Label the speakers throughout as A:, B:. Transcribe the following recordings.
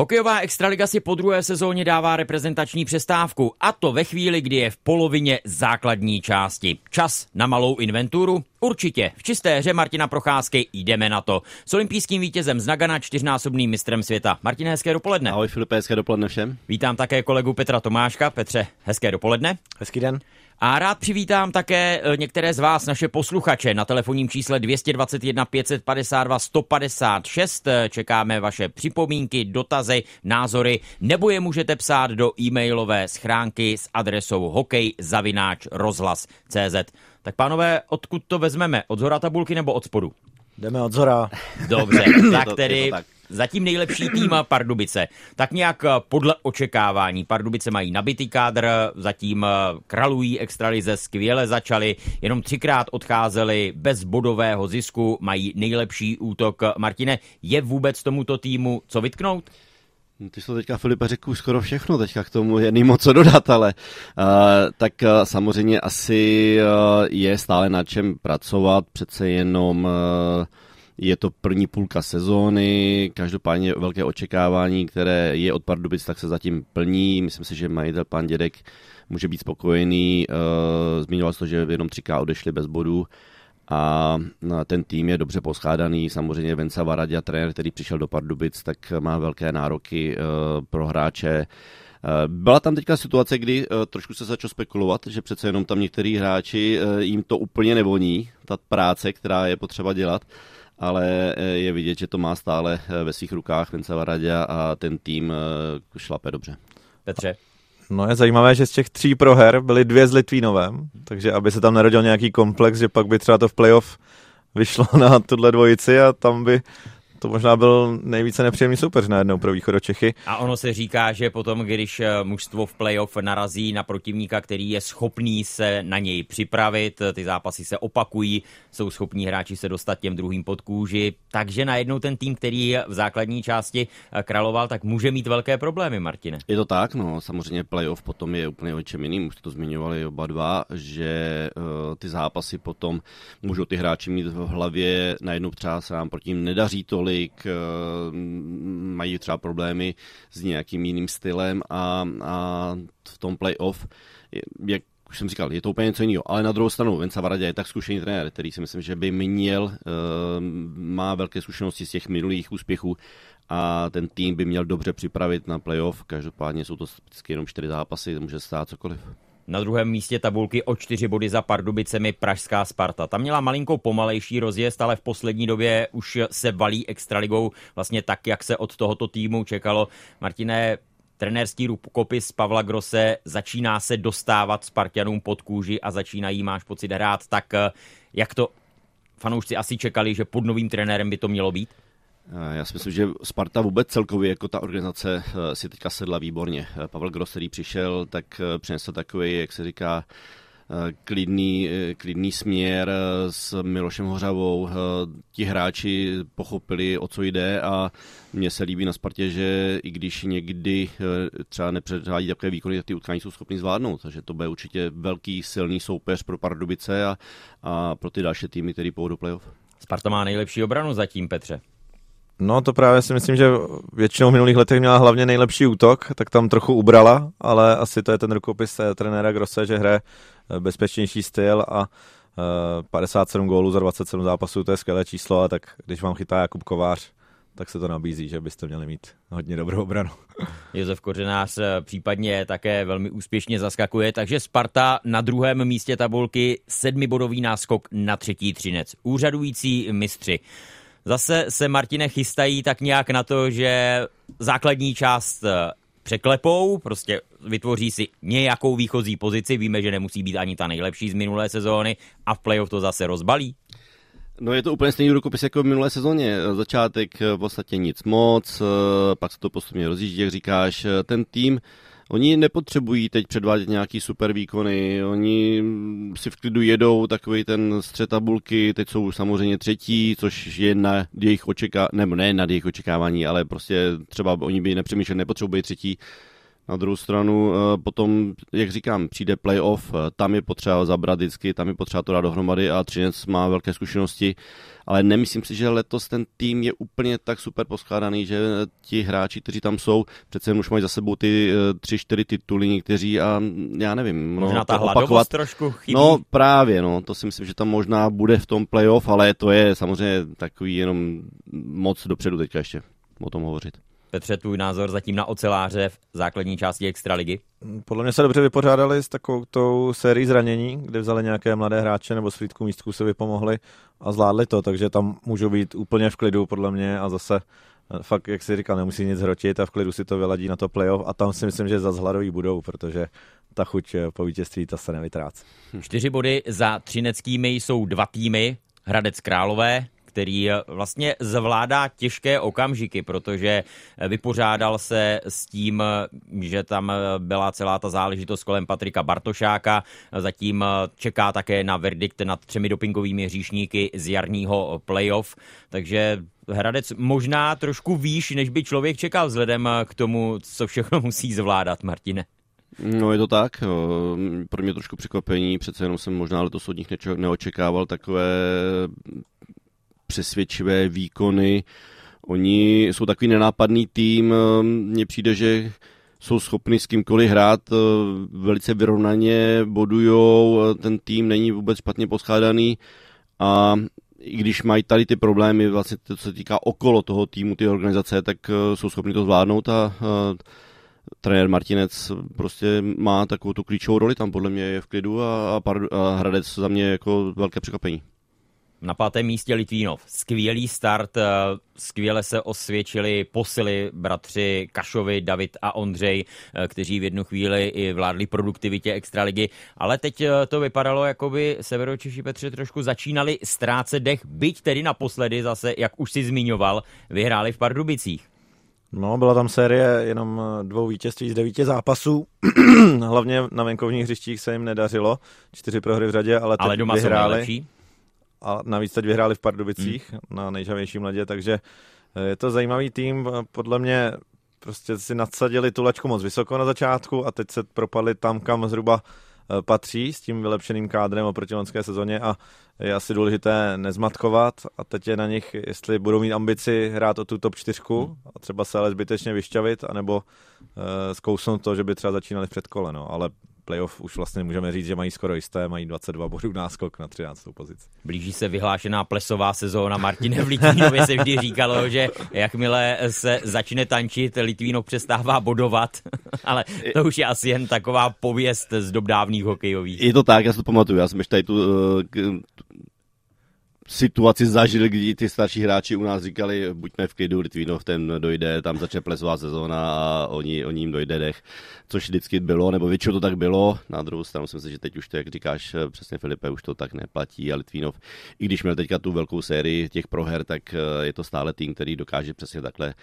A: Hokejová extraliga si po druhé sezóně dává reprezentační přestávku a to ve chvíli, kdy je v polovině základní části. Čas na malou inventuru? Určitě. V čisté hře Martina Procházky jdeme na to. S olympijským vítězem z Nagana, čtyřnásobným mistrem světa. Martin, hezké dopoledne.
B: Ahoj Filipe, hezké dopoledne všem.
A: Vítám také kolegu Petra Tomáška. Petře, hezké dopoledne.
C: Hezký den.
A: A rád přivítám také e, některé z vás, naše posluchače, na telefonním čísle 221 552 156. Čekáme vaše připomínky, dotazy, názory, nebo je můžete psát do e-mailové schránky s adresou hokejzavináč.rozhlas.cz. Tak pánové, odkud to vezmeme? Od zhora tabulky nebo od spodu?
C: Jdeme od zhora.
A: Dobře, tak tedy tak. Zatím nejlepší tým Pardubice. Tak nějak podle očekávání. Pardubice mají nabitý kádr, zatím kralují extralize, skvěle začali, jenom třikrát odcházeli bez bodového zisku, mají nejlepší útok. Martine, je vůbec tomuto týmu co vytknout?
B: No, ty jsi to teďka, Filipe, řekl skoro všechno, teďka k tomu je moc co dodat, ale uh, tak uh, samozřejmě asi uh, je stále na čem pracovat, přece jenom uh, je to první půlka sezóny, každopádně velké očekávání, které je od Pardubic, tak se zatím plní. Myslím si, že majitel pan Dědek může být spokojený. Uh, zmiňoval to, že jenom 3K odešli bez bodů a ten tým je dobře poskládaný. Samozřejmě Venca Varadia, trenér, který přišel do Pardubic, tak má velké nároky uh, pro hráče. Byla tam teďka situace, kdy trošku se začalo spekulovat, že přece jenom tam některý hráči jim to úplně nevoní, ta práce, která je potřeba dělat ale eh, je vidět, že to má stále eh, ve svých rukách Vince Varadia a ten tým eh, šlape dobře.
A: Petře?
C: No je zajímavé, že z těch tří proher byly dvě s Litvínovem, takže aby se tam nerodil nějaký komplex, že pak by třeba to v playoff vyšlo na tuhle dvojici a tam by to možná byl nejvíce nepříjemný soupeř najednou pro východ Čechy.
A: A ono se říká, že potom, když eh, mužstvo v playoff narazí na protivníka, který je schopný se na něj připravit, ty zápasy se opakují, jsou schopní hráči se dostat těm druhým pod kůži, takže najednou ten tým, který v základní části eh, královal, tak může mít velké problémy, Martine.
B: Je to tak, no samozřejmě playoff potom je úplně o čem jiným, už to zmiňovali oba dva, že uh, ty zápasy potom můžou ty hráči mít v hlavě, najednou třeba se nám proti ním nedaří tolik, tolik, eh, mají třeba problémy s nějakým jiným stylem a, a v tom playoff, jak už jsem říkal, je to úplně něco jiného. Ale na druhou stranu, Venca Varadě je tak zkušený trenér, který si myslím, že by měl, eh, má velké zkušenosti z těch minulých úspěchů a ten tým by měl dobře připravit na playoff. Každopádně jsou to vždycky jenom čtyři zápasy, může stát cokoliv.
A: Na druhém místě tabulky o čtyři body za Pardubicemi Pražská Sparta. Tam měla malinkou pomalejší rozjezd, ale v poslední době už se valí extraligou vlastně tak, jak se od tohoto týmu čekalo. Martine, trenérský rukopis Pavla Grose začíná se dostávat Spartanům pod kůži a začínají, máš pocit, hrát tak, jak to fanoušci asi čekali, že pod novým trenérem by to mělo být?
B: Eh, já si myslím, že Sparta vůbec celkově jako ta organizace eh, si teďka sedla výborně. Eh, Pavel Gross, který přišel, tak přinesl takový, jak se říká, klidný, klidný směr s Milošem Hořavou. Ti hráči pochopili, o co jde a mně se líbí na Spartě, že i když někdy třeba nepředvádí takové výkony, tak ty utkání jsou schopni zvládnout. Takže to bude určitě velký, silný soupeř pro Pardubice a, a pro ty další týmy, který půjdou do playoff.
A: Sparta má nejlepší obranu zatím, Petře.
C: No to právě si myslím, že většinou v minulých letech měla hlavně nejlepší útok, tak tam trochu ubrala, ale asi to je ten rukopis trenéra Grosse, že hraje eh, bezpečnější styl a 57 eh, gólů za 27 zápasů, to je skvělé číslo, a tak když vám chytá Jakub Kovář, tak se to nabízí, že byste měli mít hodně dobrou obranu.
A: Josef Kořenář eh, případně také velmi úspěšně zaskakuje, takže Sparta na druhém místě tabulky sedmibodový náskok na třetí třinec. Úřadující mistři. Zase se Martine chystají tak nějak na to, že základní část eh, překlepou, prostě vytvoří si nějakou výchozí pozici, víme, že nemusí být ani ta nejlepší z minulé sezóny a v playoff to zase rozbalí.
B: No je to úplně stejný rukopis jako v minulé sezóně. Začátek v podstatě nic moc, eh, pak se to postupně rozjíždí, jak říkáš. Ten tým Oni nepotřebují teď předvádět nějaký super výkony, oni si v klidu jedou takový ten střed tabulky, teď jsou samozřejmě třetí, což je na jejich očekávání, nebo ne na jejich očekávání, ale prostě třeba oni by nepřemýšleli, nepotřebují třetí. Na druhou stranu potom, jak říkám, přijde playoff, tam je potřeba zabrat vždycky, tam je potřeba to dát dohromady a Třinec má velké zkušenosti, ale nemyslím si, že letos ten tým je úplně tak super poskládaný, že ti hráči, kteří tam jsou, přece už mají za sebou ty tři, čtyři tituly někteří a já nevím.
A: No, možná ta hladovost opakovat. trošku chybí.
B: No právě, no, to si myslím, že tam možná bude v tom playoff, ale to je samozřejmě takový jenom moc dopředu teďka ještě o tom hovořit.
A: Petře, tvůj názor zatím na oceláře v základní části Extraligy?
C: Podle mě se dobře vypořádali s takovou tou sérií zranění, kde vzali nějaké mladé hráče nebo svítku místku se vypomohli a zvládli to, takže tam můžou být úplně v klidu podle mě a zase eh, fakt, jak si říkal, nemusí nic hrotit a v klidu si to vyladí na to playoff a tam si myslím, že za hladoví budou, protože ta chuť eh, po vítězství ta se nevytrácí.
A: Čtyři body za třineckými jsou dva týmy, Hradec Králové, který eh, vlastně zvládá těžké okamžiky, protože eh, vypořádal se s tím, eh, že tam byla celá ta záležitost kolem Patrika Bartošáka, zatím čeká také na verdikt nad třemi dopingovými hříšníky z jarního playoff, takže Hradec možná trošku výš, než by člověk čekal vzhledem k tomu, co všechno musí zvládat, Martine.
B: No je to tak, pro mě trošku překvapení, přece jenom jsem možná letos od nich neočekával takové přesvědčivé výkony. Oni jsou takový nenápadný tým, mně přijde, že jsou schopni s kýmkoliv hrát, eh, velice vyrovnaně bodujou, eh, ten tým není vůbec špatně poskládaný a i když mají tady ty problémy, vlastně to, co se týká okolo toho týmu, ty organizace, tak eh, jsou schopni to zvládnout a, a trenér Martinec prostě má takovou tu klíčovou roli tam, podle mě je v klidu a, a, a Hradec za mě jako velké překvapení.
A: Na pátém místě Litvínov. Skvělý start, eh, skvěle se osvědčili posily bratři Kašovi, David a Ondřej, eh, kteří v jednu chvíli i vládli produktivitě extraligy, ale teď eh, to vypadalo, jako by Severočeši Petře trošku začínali ztrácet dech, byť tedy naposledy zase, jak už si zmiňoval, vyhráli v Pardubicích.
C: No, byla tam série jenom dvou vítězství z devíti zápasů. Hlavně na venkovních hřištích se jim nedařilo. Čtyři prohry v řadě, ale, ale doma vyhráli. Jsou a navíc teď vyhráli v Pardubicích hmm. na nejžavějším ledě, takže eh, je to zajímavý tým, podle mě prostě si nadsadili tu lačku moc vysoko na začátku a teď se propadli tam, kam zhruba eh, patří s tím vylepšeným kádrem oproti loňské sezóně a je asi důležité nezmatkovat a teď je na nich, jestli budou mít ambici hrát o tu top 4 hmm. a třeba se ale zbytečně vyšťavit, anebo uh, zkousnout to, že by třeba začínali v předkole, no. ale playoff už vlastně můžeme říct, že mají skoro jisté, mají 22 bodů náskok na 13. pozici.
A: Blíží se vyhlášená plesová sezóna. Martine v Litvínově se vždy říkalo, že jakmile se začne tančit, Litvínov přestává bodovat, ale to už je asi jen taková pověst z dob dávných hokejových.
B: Je to tak, já si to pamatuju, já jsem ještě tady tu, uh, situaci zažili, kdy ty starší hráči u nás říkali, buďme v klidu, Litvínov ten dojde, tam začne plesová sezóna a oni, oni jim dojde dech, což vždycky bylo, nebo většinou to tak bylo. Na druhou stranu si myslím, že teď už to, jak říkáš přesně Filipe, už to tak neplatí a Litvínov, i když měl teďka tu velkou sérii těch proher, tak eh, je to stále tým, který dokáže přesně takhle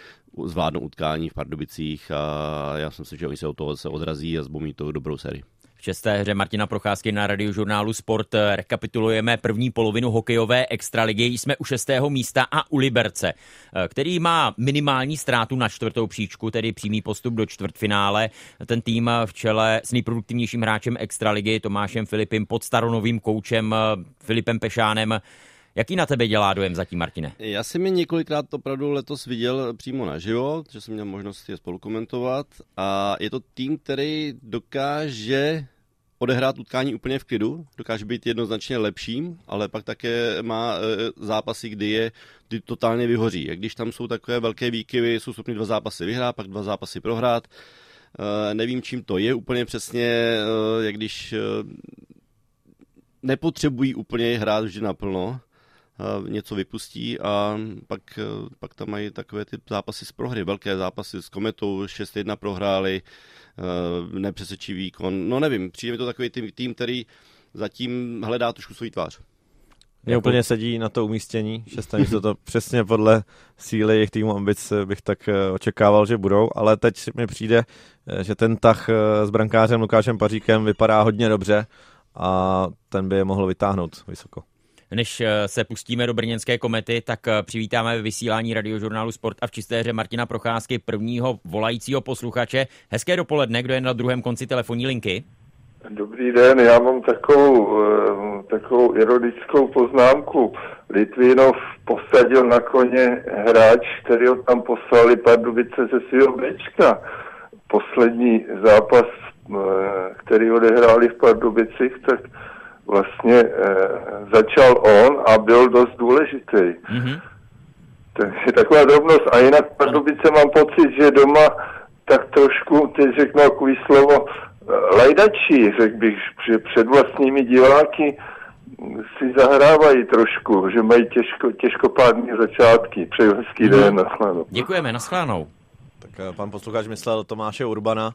B: zvládnout utkání v Pardubicích a já si myslím, že oni se od toho se odrazí a zbomí to dobrou sérii.
A: V šesté hře Martina Procházky na radiožurnálu Sport rekapitulujeme první polovinu hokejové extraligy. Jsme u šestého místa a u Liberce, který má minimální ztrátu na čtvrtou příčku, tedy přímý postup do čtvrtfinále. Ten tým v čele s nejproduktivnějším hráčem extraligy Tomášem Filipem pod staronovým koučem Filipem Pešánem Jaký na tebe dělá dojem zatím, Martine?
B: Já jsem je několikrát opravdu letos viděl přímo naživo, že jsem měl možnost je spolu komentovat a je to tým, který dokáže odehrát utkání úplně v klidu, dokáže být jednoznačně lepším, ale pak také má e, zápasy, kdy je kdy totálně vyhoří. Jak když tam jsou takové velké výkyvy, jsou schopni dva zápasy vyhrát, pak dva zápasy prohrát. E, nevím, čím to je úplně přesně, e, jak když nepotřebují úplně hrát vždy naplno, něco vypustí a pak, pak tam mají takové ty zápasy z prohry, velké zápasy s Kometou, 6-1 prohráli, nepřesečí výkon, no nevím, přijde mi to takový tým, tým který zatím hledá trošku svůj tvář.
C: Mě jako... úplně sedí na to umístění, šesté místo to přesně podle síly jejich týmu ambic bych tak očekával, že budou, ale teď mi přijde, že ten tah s brankářem Lukášem Paříkem vypadá hodně dobře a ten by je mohl vytáhnout vysoko.
A: Než eh, se pustíme do brněnské komety, tak eh, přivítáme ve vysílání radiožurnálu Sport a v čisté hře Martina Procházky, prvního volajícího posluchače. Hezké dopoledne, kdo je na druhém konci telefonní linky?
D: Dobrý den, já mám takovou, eh, takovou ironickou poznámku. Litvinov posadil na koně hráč, který ho tam poslali Pardubice ze svého bečka. Poslední zápas, který odehráli v Pardubicích, tak vlastně e, začal on a byl dost důležitý. Mm-hmm. Takže taková drobnost. A jinak v Pardubice mám pocit, že doma tak trošku, teď řeknu takový slovo, eh, lajdačí, řekl bych, že před vlastními diváky si zahrávají trošku, že mají těžko, těžkopádné začátky. Přeju hezký mm-hmm. den, naschledanou.
A: Děkujeme, naschledanou.
C: Tak eh, pan posluchač myslel Tomáše Urbana,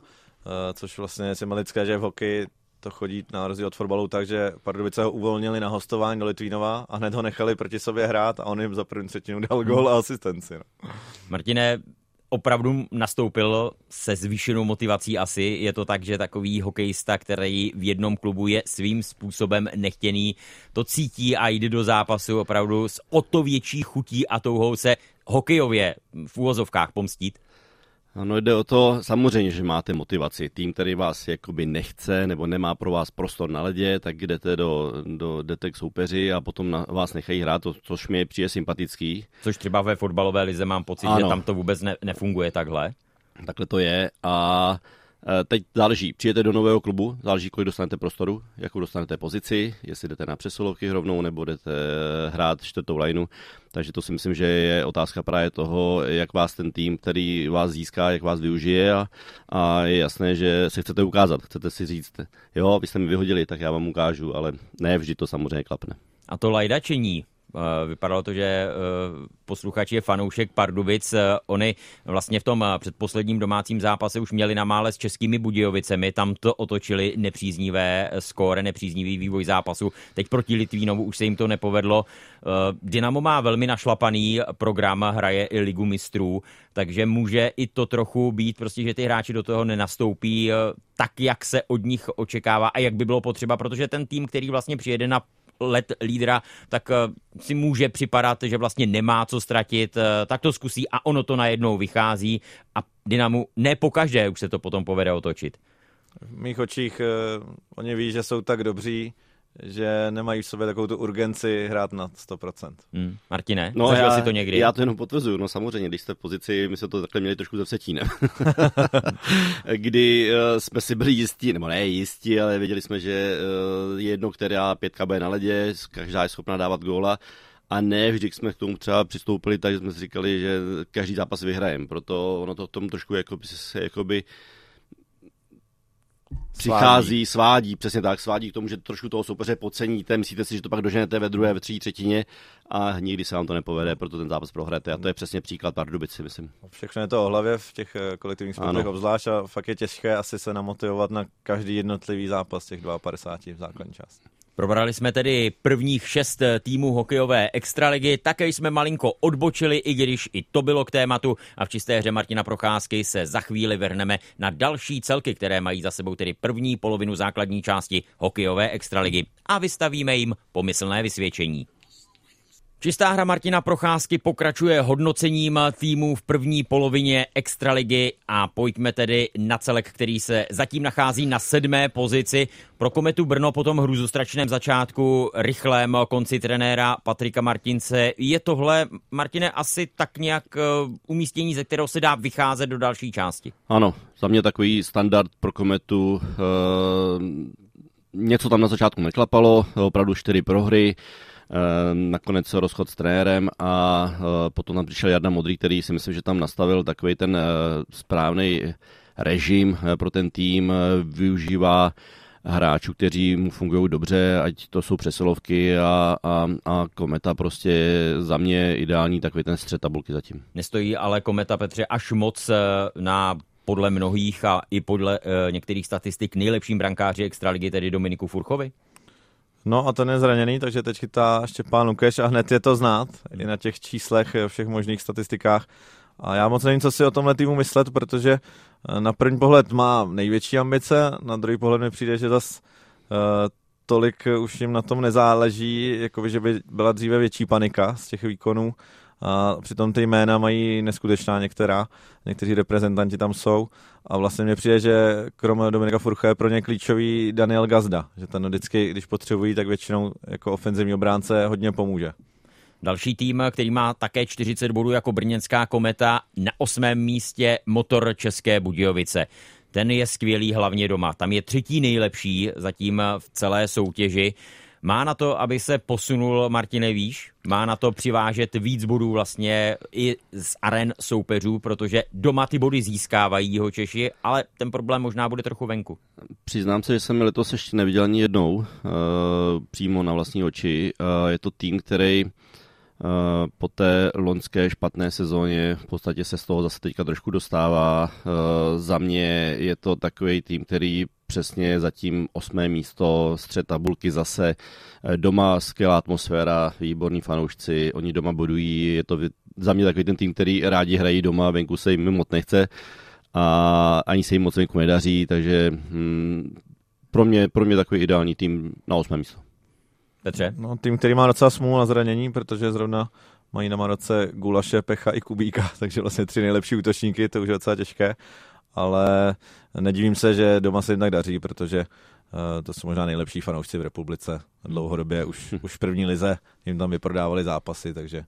C: což vlastně je symbolické, že v hokeji to chodí na rozdíl od fotbalu tak, že Pardubice ho uvolnili na hostování do Litvínova a hned ho nechali proti sobě hrát a on jim za první třetinu dal gol a asistenci. No.
A: Martine, opravdu nastoupil se zvýšenou motivací asi. Je to tak, že takový hokejista, který v jednom klubu je svým způsobem nechtěný, to cítí a jde do zápasu opravdu s o to větší chutí a touhou se hokejově v úvozovkách pomstít?
B: Ano, jde o to samozřejmě, že máte motivaci. Tým, který vás jakoby nechce nebo nemá pro vás prostor na ledě, tak jdete do, do jdete k soupeři a potom na, vás nechají hrát, to, což mi přijde sympatický.
A: Což třeba ve fotbalové lize mám pocit, ano. že tam to vůbec ne, nefunguje takhle.
B: Takhle to je a teď záleží, přijete do nového klubu, záleží, kolik dostanete prostoru, jakou dostanete pozici, jestli jdete na přesilovky rovnou, nebo jdete hrát čtvrtou lineu. Takže to si myslím, že je otázka právě toho, jak vás ten tým, který vás získá, jak vás využije a, a je jasné, že se chcete ukázat, chcete si říct, jo, vy jste mi vyhodili, tak já vám ukážu, ale ne vždy to samozřejmě klapne.
A: A to lajdačení, Eh, vypadalo to, že eh, posluchač je fanoušek Pardubic. Eh, oni vlastně v tom předposledním domácím zápase už měli na mále s českými Budějovicemi, tam to otočili nepříznivé skóre, nepříznivý vývoj zápasu. Teď proti Litvínovu už se jim to nepovedlo. Dynamo má velmi našlapaný program, hraje i ligu mistrů, takže může i to trochu být, prostě, že ty hráči do toho nenastoupí tak, jak se od nich očekává a jak by bylo potřeba, protože ten tým, který vlastně přijede na let lídra, tak eh, si může připadat, že vlastně nemá co ztratit, eh, tak to zkusí a ono to najednou vychází a Dynamu ne po každé už se to potom povede otočit.
C: V mých očích uh, oni ví, že jsou tak dobří, že nemají v sobě takovou tu urgenci hrát na 100%. Hmm.
A: Martine, no já, si to někdy?
B: Já to jenom potvrzuju, no samozřejmě, když jste v pozici, my jsme to takhle měli trošku ze Vsetínem, kdy uh, jsme si byli jistí, nebo ne jistí, ale věděli jsme, že uh, jedno, která pětka bude na ledě, každá je schopná dávat góla, a ne vždy jsme k tomu třeba přistoupili, takže jsme si říkali, že každý zápas vyhrajeme, proto ono to tomu trošku jakoby, se jakoby přichází, svádí, přesně tak, svádí k tomu, že trošku toho soupeře podceníte, myslíte si, že to pak doženete ve druhé, ve třetí třetině a nikdy se vám to nepovede, proto ten zápas prohrajete a to je přesně příklad Pardubic, si myslím.
C: Všechno je to o hlavě v těch eh, kolektivních sportech obzvlášť a fakt je těžké asi se namotivovat na každý jednotlivý zápas těch 52 v základní části.
A: Probrali jsme tedy prvních šest týmů hokejové extraligy, také jsme malinko odbočili, i když i to bylo k tématu. A v čisté hře Martina Procházky se za chvíli vrhneme na další celky, které mají za sebou tedy první polovinu základní části hokejové extraligy. A vystavíme jim pomyslné vysvědčení. Čistá hra Martina Procházky pokračuje hodnocením týmů v první polovině Extraligy a pojďme tedy na celek, který se zatím nachází na sedmé pozici. Pro Kometu Brno po tom hruzostračném začátku, rychlém konci trenéra Patrika Martince. Je tohle, Martine, asi tak nějak eh, umístění, ze kterého se dá vycházet do další části?
B: Ano, za mě takový standard pro Kometu. E, něco tam na začátku neklapalo, opravdu čtyři prohry. Eh, nakonec rozchod s trenérem a eh, potom tam přišel Jarda Modrý, který si myslím, že tam nastavil takový ten eh, správný režim pro ten tým, využívá hráčů, kteří mu fungují dobře, ať to jsou přesilovky a, a, a Kometa prostě za mě ideální takový ten střed tabulky zatím.
A: Nestojí ale Kometa Petře až moc na podle mnohých a i podle e, některých statistik nejlepším brankáři extraligy, tedy Dominiku Furchovi?
C: No a ten je zraněný, takže teď chytá Štěpán Lukeš a hned je to znát i na těch číslech, eh, všech možných statistikách. A já moc nevím, co si o tomhle týmu myslet, protože eh, na první pohled má největší ambice, na druhý pohled mi přijde, že zase uh, tolik už jim na tom nezáleží, jako že by byla dříve větší panika z těch výkonů. A přitom ty jména mají neskutečná některá, někteří reprezentanti tam jsou a vlastně mně přijde, že krom Dominika Furcha je pro ně klíčový Daniel Gazda, že ten vždycky, když potřebují, tak většinou jako ofenzivní obránce hodně pomůže.
A: Další tým, který má také 40 bodů jako brněnská kometa, na osmém místě motor České Budějovice. Ten je skvělý hlavně doma. Tam je třetí nejlepší zatím v celé soutěži. Má na to, aby se posunul Martine Výš? Má na to přivážet víc bodů vlastně i z aren soupeřů, protože doma ty body získávají jeho Češi, ale ten problém možná bude trochu venku.
B: Přiznám se, že jsem letos ještě neviděl ani jednou uh, přímo na vlastní oči. Uh, je to tým, který Eh, po té loňské špatné sezóně v podstatě se z toho zase teďka trošku dostává. Za mě je to takový tým, který přesně zatím osmé místo, střed tabulky zase eh, doma, skvělá atmosféra, výborní fanoušci, oni doma budují, je to za mě takový ten tým, který rádi hrají doma, venku se jim moc nechce a ani se jim moc venku nedaří, takže hm, pro mě, pro mě takový ideální tým na osmé místo.
A: Petře?
C: No, tým, který má docela smůlu na zranění, protože zrovna mají na Maroce Gulaše, Pecha i Kubíka, takže vlastně tři nejlepší útočníky, to už je docela těžké, ale nedivím se, že doma se jednak daří, protože uh, to jsou možná nejlepší fanoušci v republice dlouhodobě, už, už v první lize jim tam vyprodávali zápasy, takže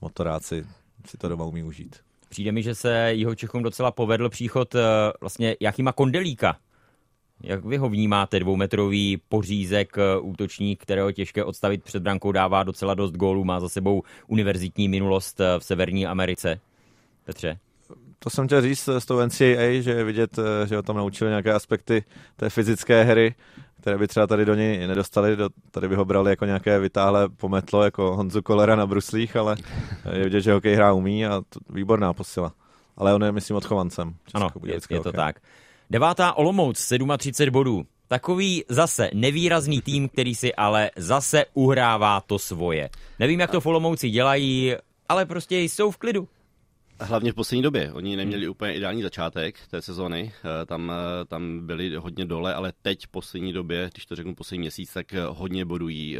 C: motoráci si to doma umí užít.
A: Přijde mi, že se jeho Čechům docela povedl příchod uh, vlastně Jachima Kondelíka jak vy ho vnímáte, dvoumetrový pořízek, eh, útočník, kterého těžké odstavit před brankou, dává docela dost gólů, má za sebou univerzitní minulost eh, v Severní Americe. Petře?
C: To jsem chtěl říct s tou NCAA, že je vidět, eh, že ho tam naučili nějaké aspekty té fyzické hry, které by třeba tady do něj nedostali, do, tady by ho brali jako nějaké vytáhlé pometlo, jako Honzu Kolera na bruslích, ale je vidět, že hokej hrá umí a to výborná posila. Ale on je, myslím, odchovancem.
A: Ano, je, je to tak. Devátá Olomouc, 37 bodů. Takový zase nevýrazný tým, který si ale zase uhrává to svoje. Nevím, jak to v Olomouci dělají, ale prostě jsou v klidu.
B: Hlavně v poslední době. Oni neměli hmm. úplně ideální začátek té sezóny. Eh, tam, eh, tam byli hodně dole, ale teď v poslední době, když to řeknu poslední měsíc, tak eh, hodně bodují.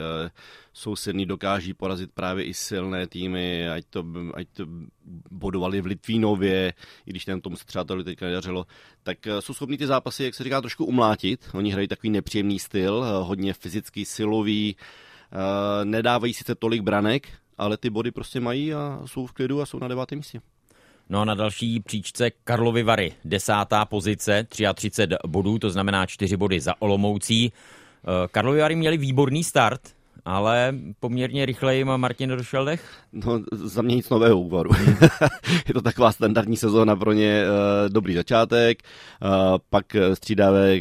B: Jsou silní, dokáží porazit právě i silné týmy, ať to, ať to bodovali v Litvínově, i když ten tomu se třeba to teďka nedařilo, tak jsou schopní ty zápasy, jak se říká, trošku umlátit. Oni hrají takový nepříjemný styl, hodně fyzický, silový, nedávají sice tolik branek, ale ty body prostě mají a jsou v klidu a jsou na devátém místě.
A: No a na další příčce Karlovy Vary, desátá pozice, 33 bodů, to znamená 4 body za Olomoucí. Eh, Karlovy Vary měli výborný start, ale poměrně rychle jim Martin došel dech?
B: No, za mě nic nového úvaru. je to taková standardní sezóna pro ně, uh, dobrý začátek, uh, pak střídavé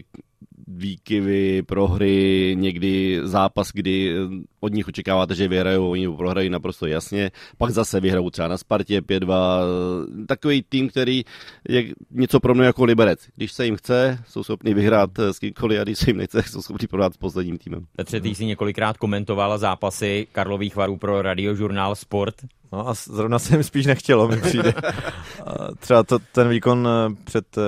B: výkyvy, prohry, někdy zápas, kdy od nich očekáváte, že vyhrajou, oni prohrají naprosto jasně, pak zase vyhrajou třeba na Spartě 5-2, takový tým, který je něco pro mě jako Liberec. Když se jim chce, jsou schopni vyhrát s kýmkoliv a když se jim nechce, jsou schopni prohrát s posledním týmem.
A: Petře, ty jsi několikrát komentovala zápasy Karlových varů pro radiožurnál Sport.
C: No a zrovna se jim spíš nechtělo, mi přijde. Třeba to, ten výkon eh, před eh,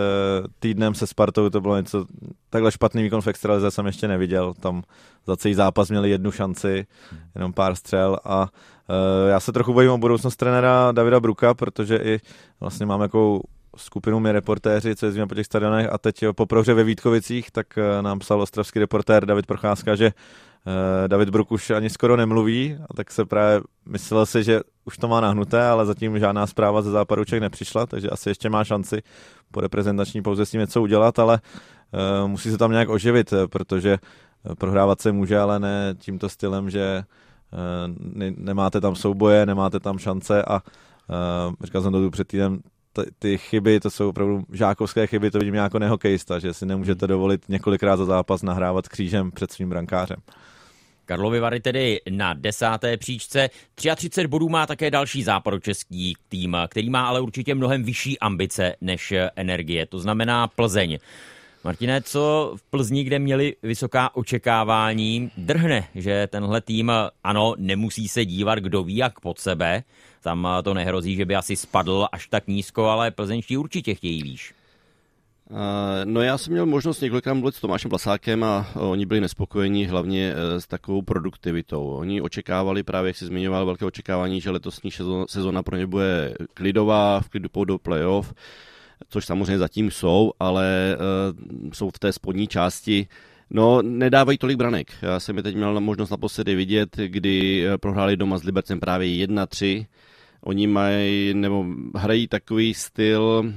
C: týdnem se Spartou, to bylo něco, takhle špatný výkon v extralize jsem ještě neviděl. Tam za celý zápas měli jednu šanci, jenom pár střel a uh, já se trochu bojím o budoucnost trenéra Davida Bruka, protože i vlastně mám jakou skupinu my reportéři, co jezdíme po těch stadionech a teď po prohře ve Vítkovicích, tak nám psal ostravský reportér David Procházka, že Eh, David Bruk už ani skoro nemluví, a tak se právě myslel si, že už to má nahnuté, ale zatím žádná zpráva ze západu Čech nepřišla, takže asi ještě má šanci po reprezentační pauze s tím něco udělat, ale musí se tam nějak oživit, eh, protože prohrávat se může, ale ne tímto stylem, že uh, ne, nemáte tam souboje, nemáte tam šance a uh, říkal jsem to tu před týdnem, ty chyby, to jsou opravdu žákovské chyby, to vidím jako nehokejista, že si nemůžete dovolit několikrát za zápas nahrávat křížem před svým brankářem.
A: Karlovy Vary tedy na desáté příčce. 33 bodů má také další západočeský tým, který má ale určitě mnohem vyšší ambice než energie, to znamená Plzeň. Martine, co v Plzni, kde měli vysoká očekávání, drhne, že tenhle tým, ano, nemusí se dívat, kdo ví jak pod sebe, tam to nehrozí, že by asi spadl až tak nízko, ale plzeňští určitě chtějí výš.
B: No já jsem měl možnost několikrát mluvit s Tomášem Blasákem a oni byli nespokojení hlavně e, s takovou produktivitou. Oni očekávali právě, jak si zmiňoval, velké očekávání, že letosní sezóna pro ně bude klidová, v klidu do playoff, což samozřejmě zatím jsou, ale uh, jsou v té spodní části. No, nedávají tolik branek. Já jsem je teď měl možnost naposledy vidět, kdy e, prohráli doma s Libercem právě 1-3. Oni mají, nebo hrají takový styl,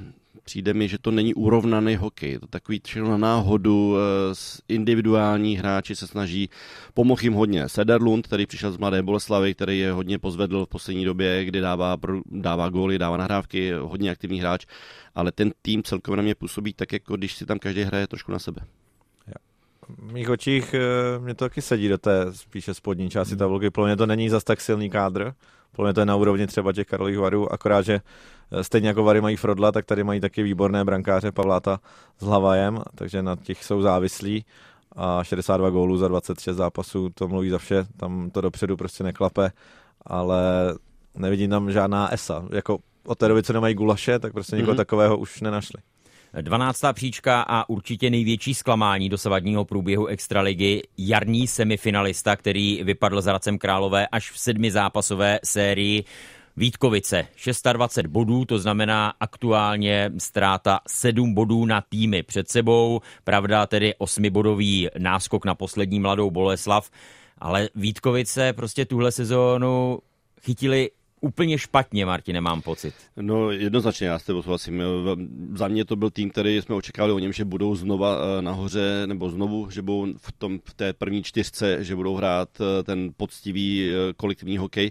B: přijde mi, že to není urovnaný hokej. To takový všechno na náhodu, eh, individuální hráči se snaží, pomohl jim hodně. Sederlund, který přišel z Mladé Boleslavy, který je hodně pozvedl v poslední době, kdy dává, dává góly, dává nahrávky, hodně aktivní hráč, ale ten tým celkově na mě působí tak, jako když si tam každý hraje trošku na sebe
C: v mých očích eh, mě to taky sedí do té spíše spodní části tabulky. Pro mě to není zas tak silný kádr. Pro mě to je na úrovni třeba těch Karlových varů, akorát, že eh, stejně jako Vary mají Frodla, tak tady mají taky výborné brankáře Pavláta s Hlavajem, takže na těch jsou závislí a 62 gólů za 26 zápasů, to mluví za vše, tam to dopředu prostě neklape, ale nevidím tam žádná ESA. Jako od té doby, co nemají gulaše, tak prostě někoho mm-hmm. takového už nenašli.
A: 12. příčka a určitě největší zklamání dosavadního průběhu extraligy jarní semifinalista, který vypadl s Radcem Králové až v sedmi zápasové sérii. Vítkovice 26 bodů, to znamená aktuálně ztráta 7 bodů na týmy před sebou, pravda tedy 8-bodový náskok na poslední mladou Boleslav, ale Vítkovice prostě tuhle sezónu chytili úplně špatně, Martine, mám pocit.
B: No jednoznačně, já s tebou souhlasím. Za mě to byl tým, který jsme očekávali o něm, že budou znova eh, nahoře, nebo znovu, že budou v, tom, v té první čtyřce, že budou hrát eh, ten poctivý eh, kolektivní hokej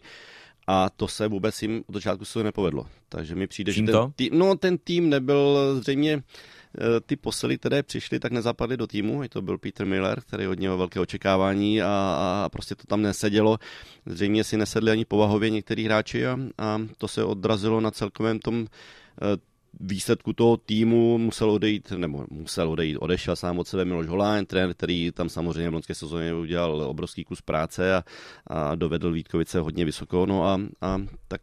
B: a to se vůbec jim od začátku se nepovedlo. Takže mi přijde,
A: Čím
B: že ten tým, no, ten tým nebyl zřejmě ty posily, které přišly, tak nezapadly do týmu. Je to byl Peter Miller, který od něho velké očekávání a, a prostě to tam nesedělo. Zřejmě si nesedli ani povahově některý hráči a, a to se odrazilo na celkovém tom eh, výsledku toho týmu musel odejít, nebo musel odejít, odešel sám od sebe Miloš Holán, trenér, který tam samozřejmě v loňské sezóně udělal obrovský kus práce a, a dovedl Vítkovice hodně vysoko, no a, a tak,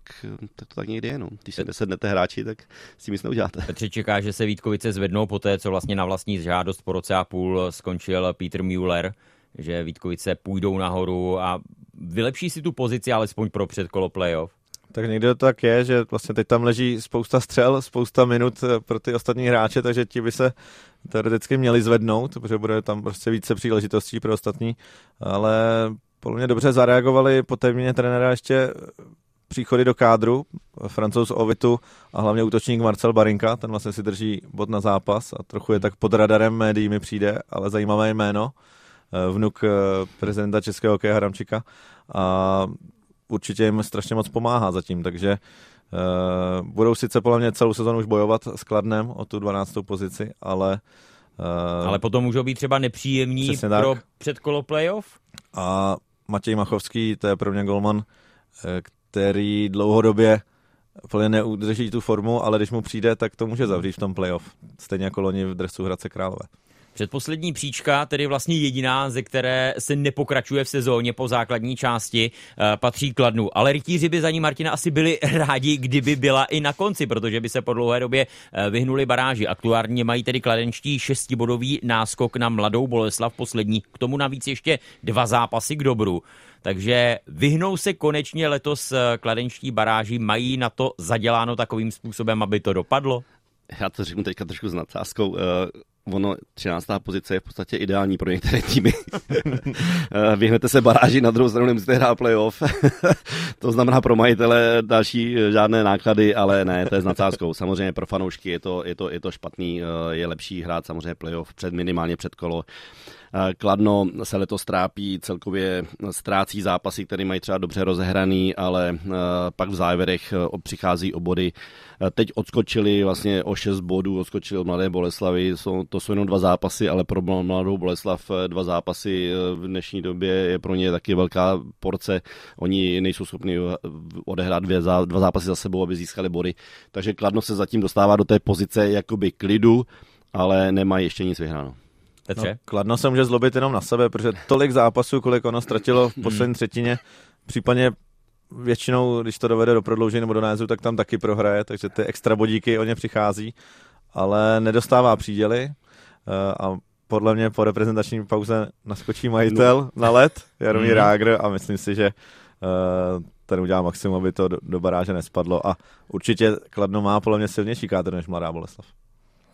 B: tak to tak někdy je, no. Když se nesednete hráči, tak s tím nic neuděláte.
A: Petře čeká, že se Vítkovice zvednou po té, co vlastně na vlastní žádost po roce a půl skončil Peter Müller, že Vítkovice půjdou nahoru a vylepší si tu pozici alespoň pro předkolo playoff.
C: Tak někdy to tak je, že vlastně teď tam leží spousta střel, spousta minut eh, pro ty ostatní hráče, takže ti by se teoreticky měli zvednout, protože bude tam prostě více příležitostí pro ostatní, ale podle mě dobře zareagovali po té měně trenéra ještě příchody do kádru, francouz Ovitu a hlavně útočník Marcel Barinka, ten vlastně si drží bod na zápas a trochu je tak pod radarem médií mi přijde, ale zajímavé jméno, eh, vnuk eh, prezidenta Českého hokeje Haramčika a určitě jim strašně moc pomáhá zatím, takže uh, budou sice podle mě celou sezonu už bojovat s Kladnem o tu 12. pozici, ale
A: Uh, ale potom můžou být třeba nepříjemní pro tak. předkolo playoff?
C: A Matěj Machovský, to je pro mě golman, eh, který dlouhodobě úplně neudrží tu formu, ale když mu přijde, tak to může zavřít v tom playoff. Stejně jako loni v dresu Hradce Králové.
A: Předposlední příčka, tedy vlastně jediná, ze které se nepokračuje v sezóně po základní části, eh, patří Kladnu. Ale rytíři by za ní Martina asi byli rádi, kdyby byla i na konci, protože by se po dlouhé době eh, vyhnuli baráži. Aktuálně mají tedy kladenčtí šestibodový náskok na mladou Boleslav poslední. K tomu navíc ještě dva zápasy k dobru. Takže vyhnou se konečně letos eh, kladenčtí baráži, mají na to zaděláno takovým způsobem, aby to dopadlo?
B: Já to řeknu teďka trošku s nadsázkou ono 13. pozice je v podstatě ideální pro některé týmy. Eh, vyhnete se baráži, na druhou stranu nemusíte hrát playoff. to znamená pro majitele další eh, žádné náklady, ale ne, to je s nadsázkou. Samozřejmě pro fanoušky je to, je to, je to špatný, eh, je lepší hrát samozřejmě playoff před minimálně před kolo. Kladno se letos trápí, celkově ztrácí zápasy, které mají třeba dobře rozehraný, ale pak v závěrech přichází o body. Teď odskočili vlastně o 6 bodů, odskočili od Mladé Boleslavy, jsou, to jsou jenom dva zápasy, ale pro Mladou Boleslav dva zápasy v dnešní době je pro ně taky velká porce. Oni nejsou schopni odehrát dvě, dva zápasy za sebou, aby získali body. Takže Kladno se zatím dostává do té pozice jakoby klidu, ale nemají ještě nic vyhráno.
C: Petře? No, Kladno se může zlobit jenom na sebe, protože tolik zápasů, kolik ono ztratilo v poslední třetině, případně většinou, když to dovede do prodloužení nebo do nájezdu, tak tam taky prohraje, takže ty extra bodíky o ně přichází. ale nedostává příděly a podle mě po reprezentační pauze naskočí majitel no. na let, Jaromír mm. Rágr a myslím si, že ten udělá maximum, aby to do, do baráže nespadlo a určitě Kladno má podle mě silnější kádr než Mladá Boleslav.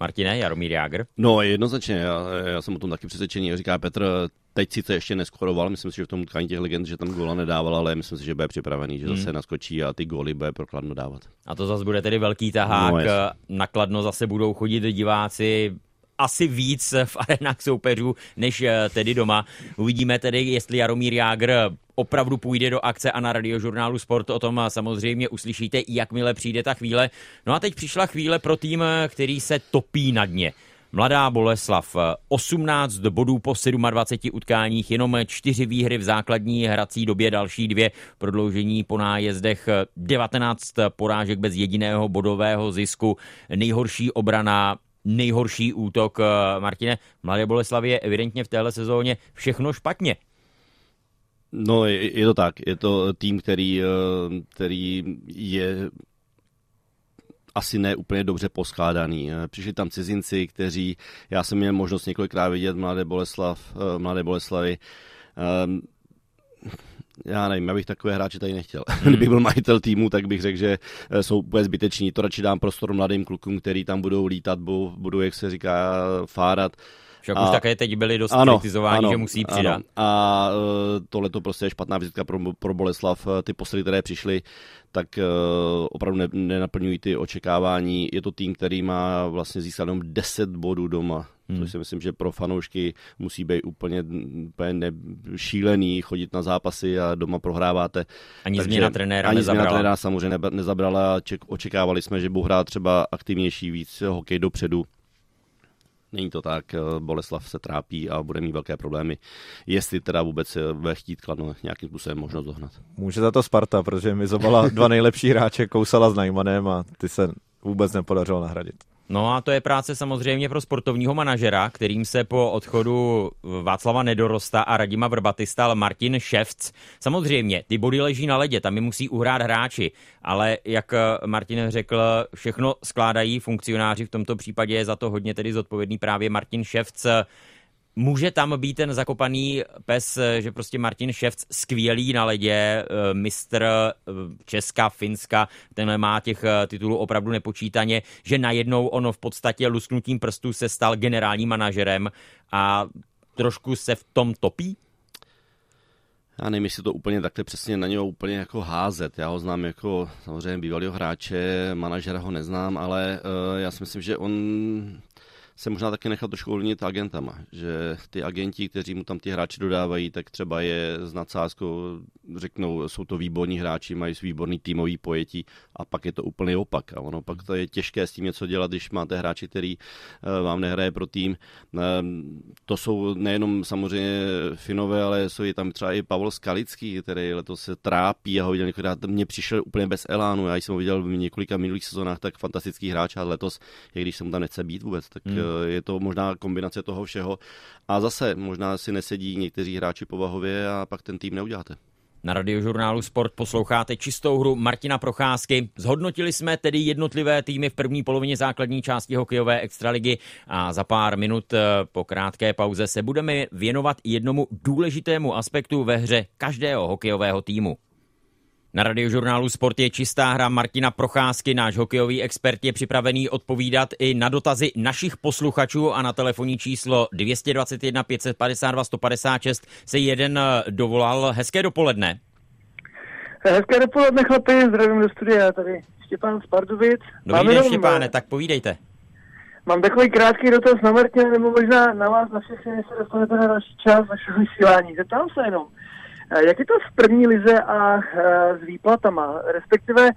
A: Martine, Jaromír Jágr?
B: No jednoznačně, já, já jsem o tom taky přesvědčený. Říká Petr, teď sice ještě neskoroval, myslím si, že v tom utkání těch legend, že tam góla nedával, ale myslím si, že bude připravený, že zase hmm. naskočí a ty góly bude pro Kladno dávat.
A: A to zase bude tedy velký tahák. No, na Kladno zase budou chodit diváci asi víc v arenách soupeřů, než eh, tedy doma. Uvidíme tedy, jestli Jaromír Jágr opravdu půjde do akce a na radiožurnálu Sport o tom samozřejmě uslyšíte, jakmile přijde ta chvíle. No a teď přišla chvíle pro tým, který se topí na dně. Mladá Boleslav, 18 bodů po 27 utkáních, jenom 4 výhry v základní hrací době, další dvě prodloužení po nájezdech, 19 porážek bez jediného bodového zisku, nejhorší obrana, nejhorší útok. Martine, Mladé Boleslavě je evidentně v téhle sezóně všechno špatně.
B: No, je, je to tak. Je to tým, který, eh, který je asi ne úplně dobře poskládaný. Eh, přišli tam cizinci, kteří, já jsem měl možnost několikrát vidět Mladé, Boleslav, eh, Mladé Boleslavy, já nevím, já bych takové hráče tady nechtěl. Hmm. Kdybych byl majitel týmu, tak bych řekl, že jsou úplně zbyteční. To radši dám prostor mladým klukům, který tam budou lítat, budou, budou jak se říká, fárat.
A: Však a, už také teď byli dost ano, kritizováni, ano, že musí přidat. Ano.
B: A uh, tohle to prostě je špatná vizitka pro, pro Boleslav. E, ty posily, které přišly, tak uh, opravdu ne, nenaplňují ty očekávání. Je to tým, který má vlastně získat jenom 10 bodů doma. Hmm. Což si myslím, že pro fanoušky musí být úplně, úplně šílený chodit na zápasy a doma prohráváte.
A: Ani Takže změna trenéra
B: ani
A: nezabrala.
B: změna trenéra samozřejmě nezabrala. Očekávali jsme, že budou hrát třeba aktivnější víc hokej dopředu Není to tak, eh, Boleslav se trápí a bude mít velké problémy, jestli teda vůbec eh, bude chtít Kladno nějakým způsobem možnost dohnat.
C: Může za to Sparta, protože mi zobala dva nejlepší hráče, Kousala s Najmanem a ty se vůbec nepodařilo nahradit.
A: No a to je práce samozřejmě pro sportovního manažera, kterým se po odchodu Václava Nedorosta a Radima Vrbaty stal Martin Ševc. Samozřejmě, ty body leží na ledě, tam je musí uhrát hráči, ale jak Martin řekl, všechno skládají funkcionáři, v tomto případě je za to hodně tedy zodpovědný právě Martin Ševc. Může tam být ten zakopaný pes, že prostě Martin Ševc skvělý na ledě, eh, mistr eh, Česka, Finska, ten má těch eh, titulů opravdu nepočítaně, že najednou ono v podstatě lusknutím prstů se stal generálním manažerem a trošku se v tom topí?
B: Já nevím, jestli to úplně takhle přesně na něho úplně jako házet. Já ho znám jako samozřejmě bývalého hráče, manažera ho neznám, ale uh, já si myslím, že on se možná taky nechal trošku ovlivnit agentama, že ty agenti, kteří mu tam ty hráči dodávají, tak třeba je s nadsázkou řeknou, jsou to výborní hráči, mají výborný týmový pojetí a pak je to úplný opak. A ono pak to je těžké s tím něco dělat, když máte hráči, který eh, vám nehraje pro tým. Ehm, to jsou nejenom samozřejmě Finové, ale jsou i tam třeba i Pavel Skalický, který letos se trápí a ho viděl několikrát, mně přišel úplně bez elánu. Já jsem ho viděl v několika minulých sezónách, tak fantastický hráč a letos, i když se mu tam nechce být vůbec, tak hmm. Eh, je to možná kombinace toho všeho. A zase možná si nesedí někteří hráči povahově a pak ten tým neuděláte.
A: Na radiožurnálu Sport posloucháte čistou hru Martina Procházky. Zhodnotili jsme tedy jednotlivé týmy v první polovině základní části hokejové extraligy a za pár minut eh, po krátké pauze se budeme věnovat jednomu důležitému aspektu ve hře každého hokejového týmu. Na radiožurnálu Sport je čistá hra Martina Procházky. Náš hokejový expert je připravený odpovídat i na dotazy našich posluchačů a na telefonní číslo 221 552 156 se jeden eh, dovolal. Hezké dopoledne.
E: Hezké dopoledne, chlapi, zdravím do studia, tady Štěpán z Pardubic.
A: Dobrý den, Štěpáne, tak povídejte.
E: Mám takový krátký dotaz na Martina, nebo možná na vás, na všechny, se dostanete na další čas vašeho vysílání. Zeptám se jenom, jak je to v první lize a eh, s výplatama? Respektive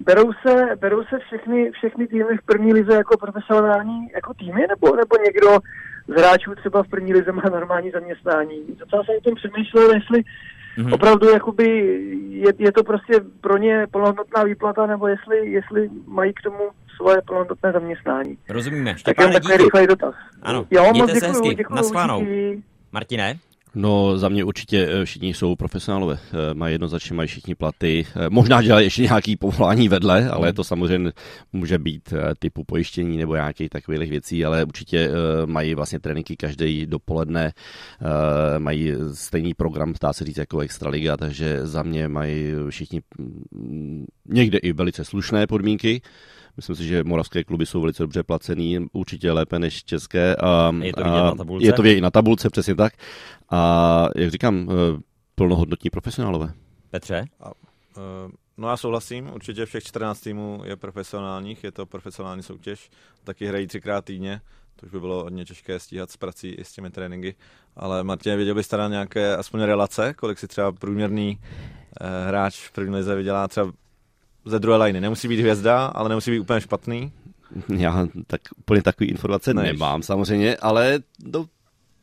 E: berou se, berou se všechny, všechny týmy v první lize jako profesionální jako týmy, nebo, nebo někdo z hráčů třeba v první lize má normální zaměstnání? Docela jsem o tom přemýšlel, jestli mm-hmm. opravdu jakoby je, je, to prostě pro ně plnohodnotná výplata, nebo jestli, jestli mají k tomu svoje plnohodnotné zaměstnání.
A: Rozumíme.
E: Štěpáne, tak jen takový rychlej dotaz.
A: Ano, jo, moc děkuju, se hezky. Děkuju,
E: Naschvánou.
A: Martine?
B: No, za mě určitě eh, všichni jsou profesionálové. Eh, mají jednoznačně, mají všichni platy. Eh, možná dělají ještě nějaký povolání vedle, ale to samozřejmě může být typu pojištění nebo nějakých takových věcí, ale určitě mají vlastně tréninky každý dopoledne, mají stejný program, dá se říct, jako Extraliga, takže za mě mají všichni mm, někde i velice slušné podmínky. Myslím si, že moravské kluby jsou velice dobře placený, určitě lépe než české. A,
A: je to vidět na tabulce?
B: Je to vidět i na tabulce, přesně tak. A jak říkám, eh, plnohodnotní profesionálové.
A: Petře? A, uh,
C: no já souhlasím, určitě všech 14 týmů je profesionálních, je to profesionální soutěž, taky hrají třikrát týdně, to už by bylo hodně těžké stíhat s prací i s těmi tréninky. Ale Martin, věděl bys teda nějaké aspoň relace, kolik si třeba průměrný eh, hráč v první lize vydělá třeba ze druhé liny. Nemusí být hvězda, ale nemusí být úplně špatný.
B: Já tak úplně takový informace Než. nemám samozřejmě, ale do,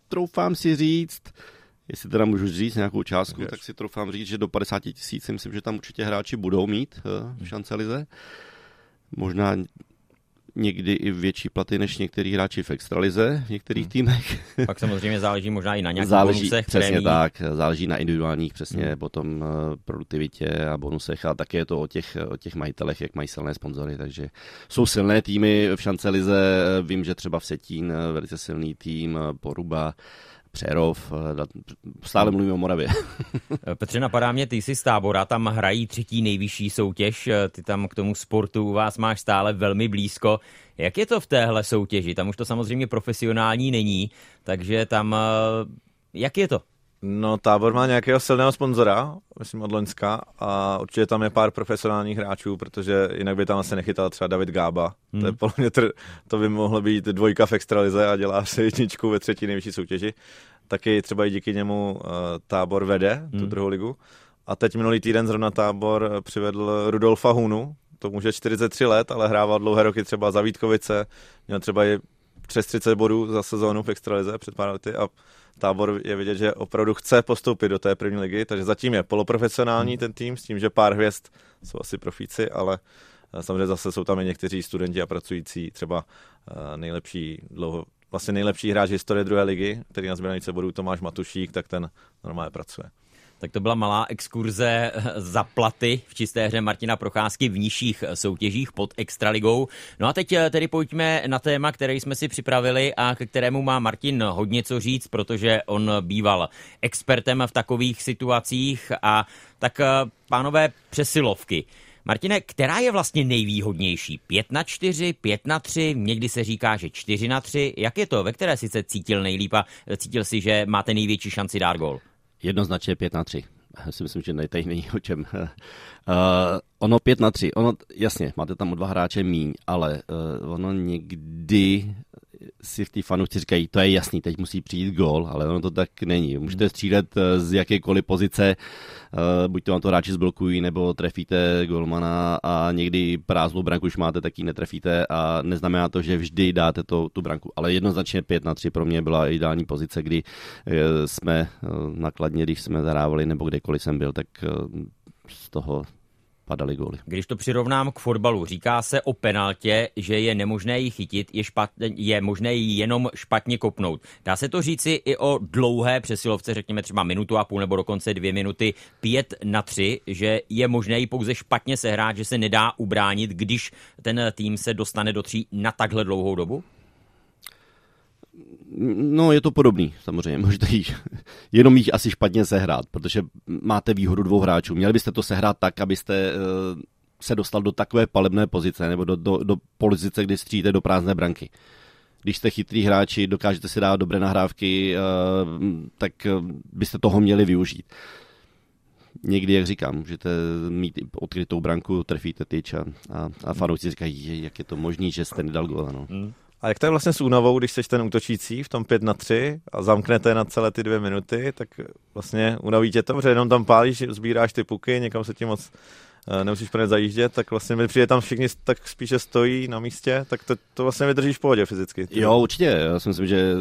B: troufám si říct, jestli teda můžu říct nějakou částku, Můžeš. tak si troufám říct, že do 50 tisíc myslím, že tam určitě hráči budou mít uh, v šance lize. Možná někdy i větší platy než některý hráči v extralize v některých hmm. týmech.
A: Pak samozřejmě záleží možná i na nějakých
B: záleží,
A: bonusech.
B: Přesně
A: prémí.
B: tak, záleží na individuálních přesně hmm. potom eh, produktivitě a bonusech a také je to o těch, o těch majitelech, jak mají silné sponzory, takže jsou silné týmy v šance lize, vím, že třeba v Setín eh, velice silný tým, eh, Poruba, Přerov, stále mluvíme o Moravě.
A: Petře, napadá mě, ty jsi z tábora, tam hrají třetí nejvyšší soutěž, ty tam k tomu sportu u vás máš stále velmi blízko. Jak je to v téhle soutěži? Tam už to samozřejmě profesionální není, takže tam, jak je to?
C: No, tábor má nějakého silného sponzora, myslím od Loňska, a určitě tam je pár profesionálních hráčů, protože jinak by tam asi nechytal třeba David Gába. Hmm. To, je podle mě tr- to by mohlo být dvojka v extralize a dělá se jedničku ve třetí nejvyšší soutěži. Taky třeba i díky němu uh, tábor vede hmm. tu druhou ligu. A teď minulý týden zrovna tábor přivedl Rudolfa Hunu, to může 43 let, ale hrával dlouhé roky třeba za Vítkovice, měl třeba i přes 30 bodů za sezónu v extralize před pár lety a tábor je vidět, že opravdu chce postoupit do té první ligy, takže zatím je poloprofesionální hmm. ten tým s tím, že pár hvězd jsou asi profíci, ale eh, samozřejmě zase jsou tam i někteří studenti a pracující, třeba eh, nejlepší dlouho, vlastně nejlepší hráč historie druhé ligy, který na nejvíce bodů Tomáš Matušík, tak ten normálně pracuje.
A: Tak to byla malá exkurze za platy v čisté hře Martina Procházky v nižších soutěžích pod Extraligou. No a teď eh, tedy pojďme na téma, které jsme si připravili a ke kterému má Martin hodně co říct, protože on býval expertem v takových situacích a tak eh, pánové přesilovky. Martine, která je vlastně nejvýhodnější? 5 na 4, 5 na 3, někdy se říká, že 4 na 3. Jak je to? Ve které si se cítil nejlíp a cítil si, že máte největší šanci dát gol?
B: Jednoznačně 5 na 3. Já si myslím, že tady není o čem. Uh, ono 5 na 3, ono, jasně, máte tam o dva hráče míň, ale uh, ono někdy si v té fanoušci říkají, to je jasný, teď musí přijít gol, ale ono to tak není. Můžete střílet eh, z jakékoliv pozice, eh, buď to vám to hráči zblokují, nebo trefíte golmana a někdy prázdnou branku už máte, tak ji netrefíte a neznamená to, že vždy dáte to, tu branku. Ale jednoznačně 5 na 3 pro mě byla ideální pozice, kdy eh, jsme nakladně, když jsme zahrávali, nebo kdekoliv jsem byl, tak z toho padaly góly.
A: Když to přirovnám k fotbalu, říká se o penaltě, že je nemožné ji chytit, je, špatně, je možné ji jenom špatně kopnout. Dá se to říci i o dlouhé přesilovce, řekněme třeba minutu a půl nebo dokonce dvě minuty, pět na tři, že je možné ji pouze špatně sehrát, že se nedá ubránit, když ten tým se dostane do tří na takhle dlouhou dobu?
B: No, je to podobný, samozřejmě. Můžete jít, jenom jich asi špatně sehrát, protože máte výhodu dvou hráčů. Měli byste to sehrát tak, abyste uh, se dostal do takové palebné pozice, nebo do, do, do pozice, kdy stříte do prázdné branky. Když jste chytrý hráči, dokážete si dát dobré nahrávky, uh, tak uh, byste toho měli využít. Někdy, jak říkám, můžete mít odkrytou branku, trefíte tyč a, a, a fanoušci říkají, jak je to možné, že jste nedal gól. No. Hmm.
C: A jak to je vlastně s únavou, když jsi ten útočící v tom 5 na 3 a zamknete na celé ty dvě minuty, tak vlastně unaví tě to, protože jenom tam pálíš, sbíráš ty puky, někam se ti moc nemusíš pro zajíždět, tak vlastně mi přijde tam všichni tak spíše stojí na místě, tak to, to vlastně vydržíš v pohodě fyzicky.
B: Jo, určitě, já si myslím, že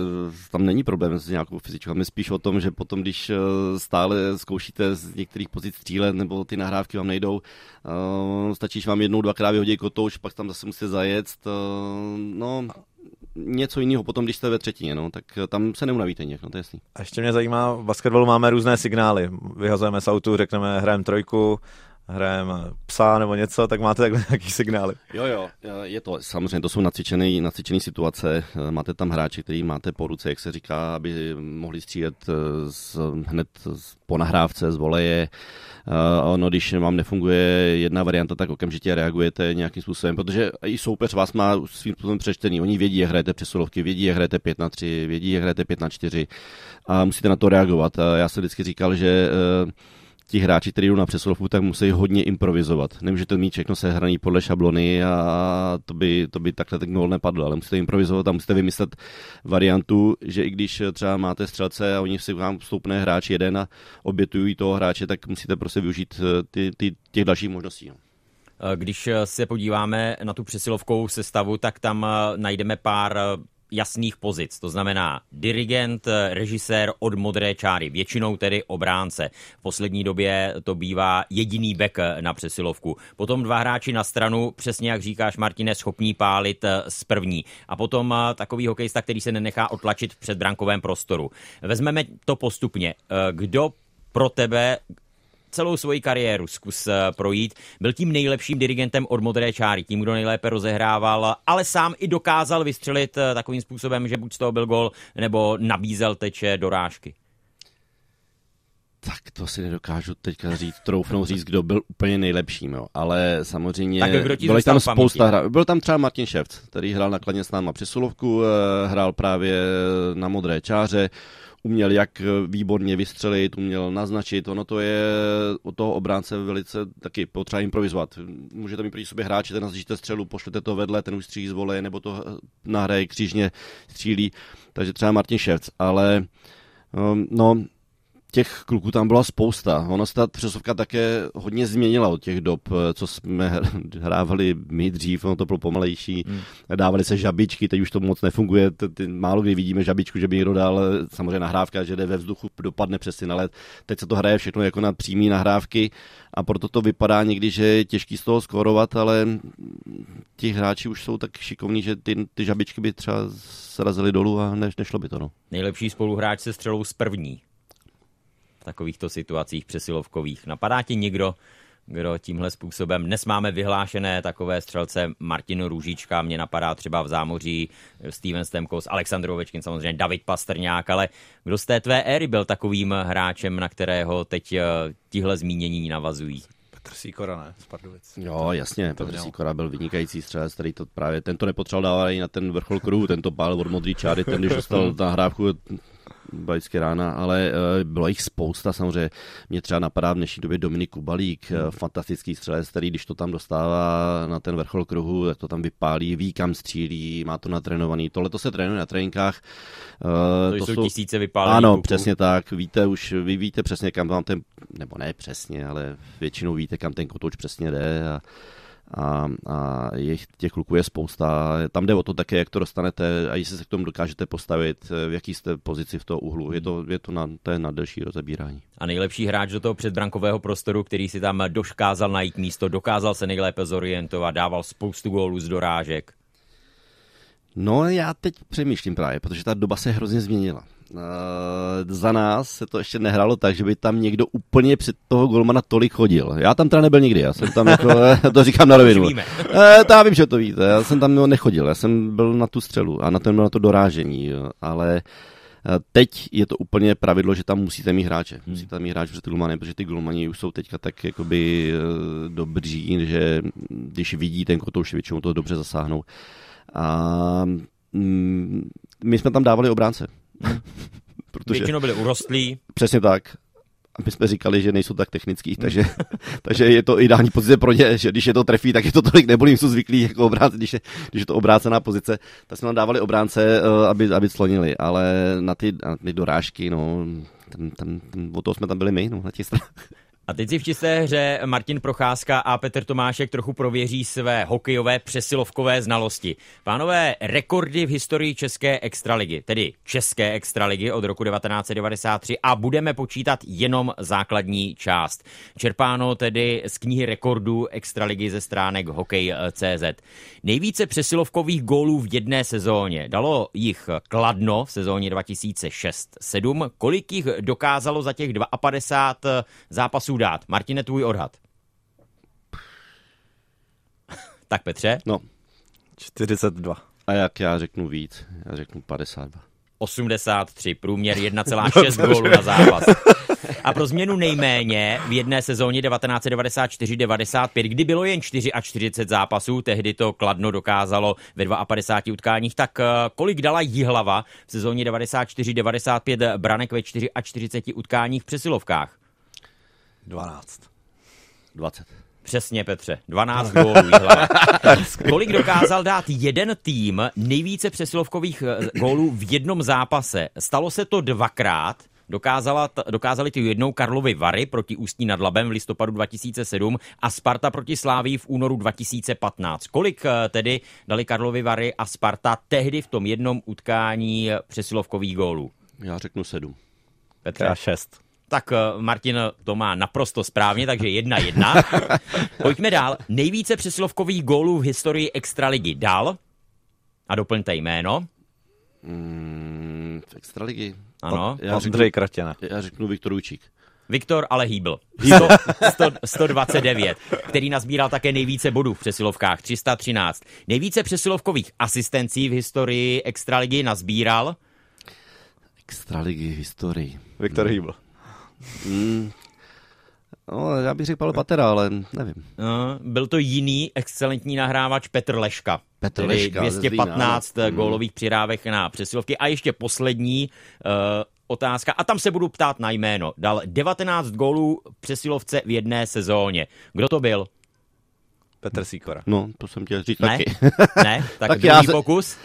B: tam není problém s nějakou fyzičkou, my spíš o tom, že potom, když eh, stále zkoušíte z některých pozic střílet nebo ty nahrávky vám nejdou, uh, stačí, že vám jednou, dvakrát vyhodí kotouč, pak tam zase musíte zajet, uh, no něco jiného potom, když jste ve třetině, no, tak tam se neunavíte nějak, no to je jasný.
C: A ještě mě zajímá, v basketbalu máme různé signály. Vyhazujeme z autu, řekneme, hrajeme trojku, hrajeme psa nebo něco, tak máte takhle nějaký signály.
B: Jo, jo, je to, samozřejmě to jsou nacvičené, situace, máte tam hráče, který máte po ruce, jak se říká, aby mohli střílet z, hned po nahrávce z voleje, ono, když vám nefunguje jedna varianta, tak okamžitě reagujete nějakým způsobem, protože i soupeř vás má svým způsobem přečtený. Oni vědí, jak hrajete přesilovky, vědí, jak hrajete 5 na 3, vědí, jak hrajete 5 na 4 a musíte na to reagovat. Já jsem vždycky říkal, že ti hráči, kteří jdou na přesilovku, tak musí hodně improvizovat. Nemůžete mít všechno sehraný podle šablony a to by, to by takhle ten gol nepadl, ale musíte improvizovat a musíte vymyslet variantu, že i když třeba máte střelce a oni si vám vstoupne hráč jeden a obětují toho hráče, tak musíte prostě využít eh, ty, ty, těch dalších možností. No.
A: Eh, když eh, se podíváme na tu přesilovkou sestavu, tak tam najdeme pár jasných pozic. To znamená dirigent, režisér od modré čáry, většinou tedy obránce. V poslední době to bývá jediný back na přesilovku. Potom dva hráči na stranu, přesně jak říkáš, Martine, schopní pálit eh, z první. A potom eh, takový hokejista, který se nenechá otlačit v předbrankovém prostoru. Vezmeme to postupně. Eh, kdo pro tebe celou svoji kariéru zkus eh, projít. Byl tím nejlepším dirigentem od modré čáry, tím, kdo nejlépe rozehrával, ale sám i dokázal vystřelit eh, takovým způsobem, že buď z toho byl gol, nebo nabízel teče dorážky.
B: Tak to si nedokážu teďka říct, troufnout říct, kdo byl úplně nejlepším, jo. ale samozřejmě
A: tak
B: bylo tam spousta hra. Byl tam třeba Martin Ševc, který hrál nakladně s náma při Sulovku, eh, hrál právě na modré čáře, uměl jak výborně vystřelit, uměl naznačit, ono to je od toho obránce velice taky potřeba improvizovat. Můžete mít proti sobě hráči, ten naznačíte střelu, pošlete to vedle, ten už střílí z vole, nebo to nahraje křížně střílí, takže třeba Martin Ševc, ale um, no, těch kluků tam byla spousta. Ono se ta přesovka také hodně změnila od těch dob, eh, co jsme hrávali my dřív, ono to bylo pomalejší, hmm. dávali se žabičky, teď už to moc nefunguje, málo kdy vidíme žabičku, že by někdo dal eh, samozřejmě nahrávka, že jde ve vzduchu, dopadne přes ale teď se to hraje všechno jako na přímé nahrávky a proto to vypadá někdy, že je těžký z toho skórovat, ale ti hráči už jsou tak šikovní, že ty, ty žabičky by třeba srazily dolů a ne, nešlo by to. No.
A: Nejlepší spoluhráč se střelou z první takovýchto situacích přesilovkových. Napadá ti někdo, kdo tímhle způsobem. Dnes máme vyhlášené takové střelce Martin Růžička, mě napadá třeba v zámoří Steven Stemkos, Aleksandr Ovečkin, samozřejmě David Pastrňák, ale kdo z té tvé éry byl takovým hráčem, na kterého teď eh, tihle zmínění navazují?
C: Petr Sýkora, ne? Z Pardubic.
B: Jo, jasně, Petr Sýkora byl vynikající střelec, který to právě, tento nepotřeboval dávat i na ten vrchol kruhu, tento pál od modrý čáry, ten, když dostal na hrávku vždycky rána, ale uh, bylo jich spousta samozřejmě. Mě třeba napadá v dnešní době Dominik Kubalík, hmm. fantastický střelec, který když to tam dostává na ten vrchol kruhu, tak to tam vypálí, ví kam střílí, má to natrénovaný. Tohle to se trénuje na tréninkách.
A: Uh, to, to jsou tisíce vypálených
B: Ano,
A: kuků.
B: přesně tak. Víte už, vy víte přesně, kam vám ten, nebo ne přesně, ale většinou víte, kam ten kotouč přesně jde a a, a je, těch kluků je spousta. Tam jde o to také, jak to dostanete a jestli se k tomu dokážete postavit, v jaký jste pozici v toho úhlu. Je to, je to, na, to je na delší rozebírání.
A: A nejlepší hráč do toho předbrankového prostoru, který si tam dokázal najít místo, dokázal se nejlépe zorientovat, dával spoustu gólů z dorážek.
B: No já teď přemýšlím právě, protože ta doba se hrozně změnila. Uh, za nás se to ještě nehrálo tak, že by tam někdo úplně před toho golmana tolik chodil. Já tam teda nebyl nikdy, já jsem tam jako, to říkám na rovinu. Uh, já vím, že to víte, já jsem tam nechodil, já jsem byl na tu střelu a na, ten, na to dorážení, jo. ale Teď je to úplně pravidlo, že tam musíte mít hráče. Hmm. Musíte tam mít hráče před ty golmany, protože ty golmani už jsou teďka tak jakoby dobří, že když vidí ten kotouš, většinou to dobře zasáhnou. A mm, my jsme tam dávali obránce.
A: Protože, Většinou byli urostlí.
B: Přesně tak. A my jsme říkali, že nejsou tak technický, takže, takže je to ideální pozice pro ně, že když je to trefí, tak je to tolik nebolí, jsou zvyklí jako obránce, když je, když je to obrácená pozice, tak jsme nám dávali obránce, eh, aby, aby slonili, ale na ty, na ty dorážky, no, ten, ten, ten, o toho jsme tam byli my, no, na těch stranách.
A: A teď si v čisté hře Martin Procházka a Petr Tomášek trochu prověří své hokejové přesilovkové znalosti. Pánové, rekordy v historii České extraligy, tedy České extraligy od roku 1993 a budeme počítat jenom základní část. Čerpáno tedy z knihy rekordů extraligy ze stránek hokej.cz. Nejvíce přesilovkových gólů v jedné sezóně. Dalo jich Kladno v sezóně 2006-7. Kolik jich dokázalo za těch 52 zápasů dát? Martine, tvůj odhad. tak Petře?
B: No,
C: 42.
B: a jak já řeknu víc? Já řeknu 52.
A: 83, průměr 1,6 gólu na zápas. A pro změnu nejméně v jedné sezóně 1994-95, kdy bylo jen 44 zápasů, tehdy to Kladno dokázalo ve 52 utkáních, tak eh, kolik dala Jihlava v sezóně 94-95 branek ve 44 utkáních v přesilovkách?
C: 12.
B: 20.
A: Přesně, Petře. 12 gólů. Kolik dokázal dát jeden tým nejvíce přesilovkových eh, gólů v jednom zápase? Stalo se to dvakrát. Dokázala, dokázali ty jednou Karlovy Vary proti Ústí nad Labem v listopadu 2007 a Sparta proti Slávii v únoru 2015. Kolik eh, tedy dali Karlovy Vary a Sparta tehdy v tom jednom utkání přesilovkových gólů?
B: Já řeknu 7.
A: Petře?
C: Já 6.
A: Tak eh, Martin to má naprosto správně, takže jedna jedna. Pojďme dál. Nejvíce přesilovkových gólů v historii Extraligy dal a doplňte jméno.
B: Mm, v extraligy.
A: Ano.
B: Já řeknu,
C: Ondřej Kratěna.
B: já řeknu Viktor Ujčík.
A: Viktor ale hýbl. 100, 100, 129, který nazbíral také nejvíce bodů v přesilovkách, 313. Nejvíce přesilovkových asistencí v historii Extraligy nazbíral
B: Extraligy v historii.
C: Viktor Hýbl.
B: Mm. No, já bych řekl Pavel Patera, ale nevím.
A: No, byl to jiný excelentní nahrávač Petr Leška.
B: Petr
A: tedy
B: Leška ze
A: 215
B: Zlína, ano.
A: gólových přirávek na přesilovky. A ještě poslední uh, otázka, a tam se budu ptát na jméno. Dal 19 gólů přesilovce v jedné sezóně. Kdo to byl?
C: Petr Sýkora.
B: No, to jsem chtěl říct
A: Ne?
B: taky.
A: Ne? Tak,
B: Tak
A: druhý
B: já se-
A: pokus.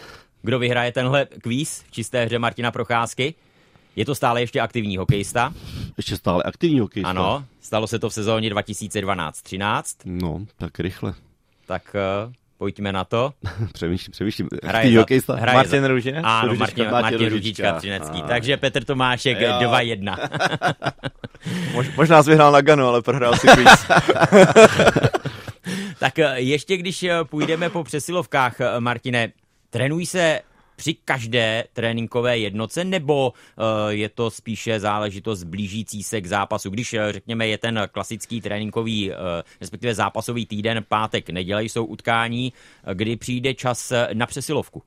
A: Kdo vyhraje tenhle kvíz v čisté hře Martina Procházky? Je to stále ještě aktivní hokejista.
B: Ještě stále aktivní hokej.
A: Ano, stalo se to v sezóně 2012-13.
B: No, tak rychle.
A: Tak uh, pojďme na to.
B: Přemýšlím, přemýšlím.
A: Hraje
B: Aktivní
A: za-
B: hokejista?
A: hraje
C: Martin Růžinec?
A: Ano,
B: Růžička,
A: Martin,
B: Martin
A: Martin Růžička. Třinecký.
B: A.
A: Takže Petr Tomášek
B: Jo.
A: 2-1.
C: Mož, možná jsi vyhrál na Ganu, ale prohrál si kvíz.
A: tak eh, ještě když eh, půjdeme po přesilovkách, Martine, trénují se při každé tréninkové jednoce, nebo eh, je to spíše záležitost blížící se k zápasu? Když, eh, řekněme, je ten klasický tréninkový, eh, respektive zápasový týden, pátek, neděle jsou utkání, kdy přijde čas na přesilovku.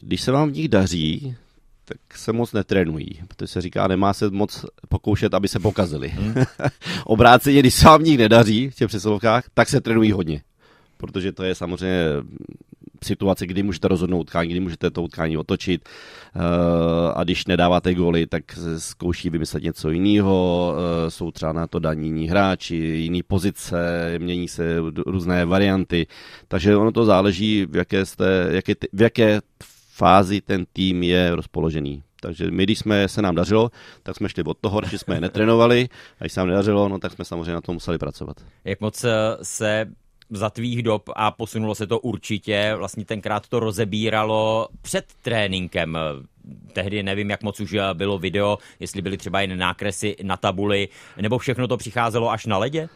B: Když se vám v nich daří, tak se moc netrénují, protože se říká, nemá se moc pokoušet, aby se pokazili. Hmm. Obráceně, když se vám v nich nedaří v těch přesilovkách, tak se trénují hodně. Protože to je samozřejmě situace, kdy můžete rozhodnout utkání, kdy můžete to utkání otočit eh, a když nedáváte góly, tak zkouší vymyslet něco jiného, eh, jsou třeba na to daní jiní hráči, jiný pozice, mění se různé varianty, takže ono to záleží, v jaké, jste, jaké, v jaké fázi ten tým je rozpoložený. Takže my, když jsme, se nám dařilo, tak jsme šli od toho, že jsme je netrénovali, a když se nám nedařilo, no, tak jsme samozřejmě na to museli pracovat.
A: Jak moc eh, se za tvých dob a posunulo se to určitě, vlastně tenkrát to rozebíralo před tréninkem. Tehdy nevím, jak moc už bylo video, jestli byly třeba jen nákresy na tabuli, nebo všechno to přicházelo až na ledě?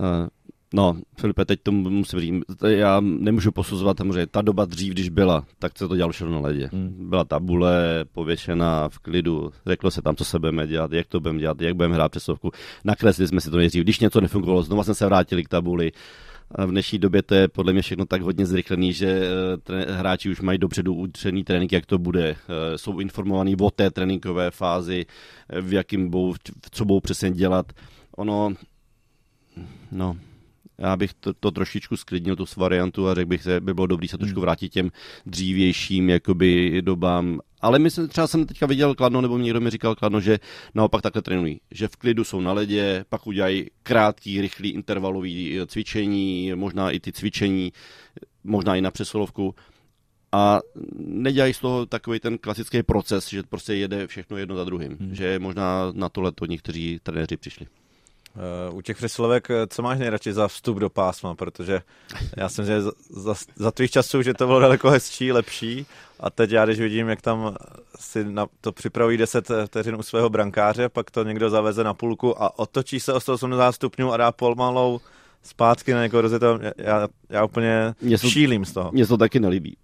B: Eh, No, Filipe, teď to musím říct, já nemůžu posuzovat, samozřejmě ta doba dřív, když byla, tak se to dělalo všechno na ledě.
A: Hmm.
B: Byla tabule pověšená v klidu, řeklo se tam, co se budeme dělat, jak to budeme dělat, jak budeme hrát přesovku. Nakreslili jsme si to nejdřív, když něco nefungovalo, znova jsme se vrátili k tabuli. V dnešní době to je podle mě všechno tak hodně zrychlený, že eh, hráči už mají dopředu utřený trénink, jak to bude. Eh, Jsou informovaní o té tréninkové fázi, eh, v jakým budou, co budou přesně dělat. Ono, no, já bych to, to trošičku sklidnil, tu variantu a řekl bych, že by bylo dobré se trošku vrátit těm dřívějším jakoby dobám. Ale myslím, třeba jsem teďka viděl Kladno, nebo mi někdo mi říkal Kladno, že naopak takhle trénují. Že v klidu jsou na ledě, pak udělají krátký, rychlý intervalový eh, cvičení, možná i ty cvičení, možná i na přesolovku. A nedělají z toho takový ten klasický proces, že prostě jede všechno jedno za druhým. Hmm. Že možná na tohle to někteří trenéři přišli.
C: Uh, u těch přesilovek, co máš nejradši za vstup do pásma, protože já jsem že za, za, za tvých časů, že to bylo daleko hezčí, lepší a teď já, když vidím, jak tam si na, to připraví 10 vteřin u svého brankáře, pak to někdo zaveze na půlku a otočí se o 180 stupňů a dá polmalou zpátky na někoho rozjetého, já, já úplně mě to, šílím z toho.
B: Mně to taky nelíbí.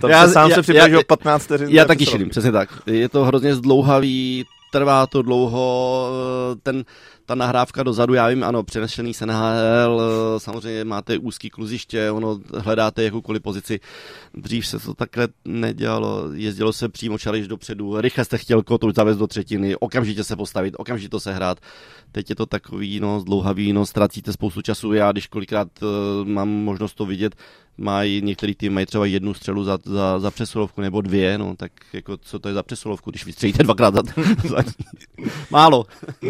C: to já, sám já, se připraví o 15 vteřin.
B: Já taky šílím, přesně tak. Je to hrozně zdlouhavý, trvá to dlouho, ten, ta nahrávka dozadu, já vím, ano, přenešený se NHL, samozřejmě máte úzký kluziště, ono hledáte jakoukoliv pozici. Dřív se to takhle nedělalo, jezdilo se přímo čališ dopředu, rychle jste chtěl kotu zavést do třetiny, okamžitě se postavit, okamžitě se hrát. Teď je to takový, no, zdlouhavý, no, ztracíte spoustu času. Já, když kolikrát uh, mám možnost to vidět, mají některý tým mají třeba jednu střelu za, za, za přesilovku nebo dvě, no tak jako co to je za přesilovku, když vystřelíte dvakrát za, za málo.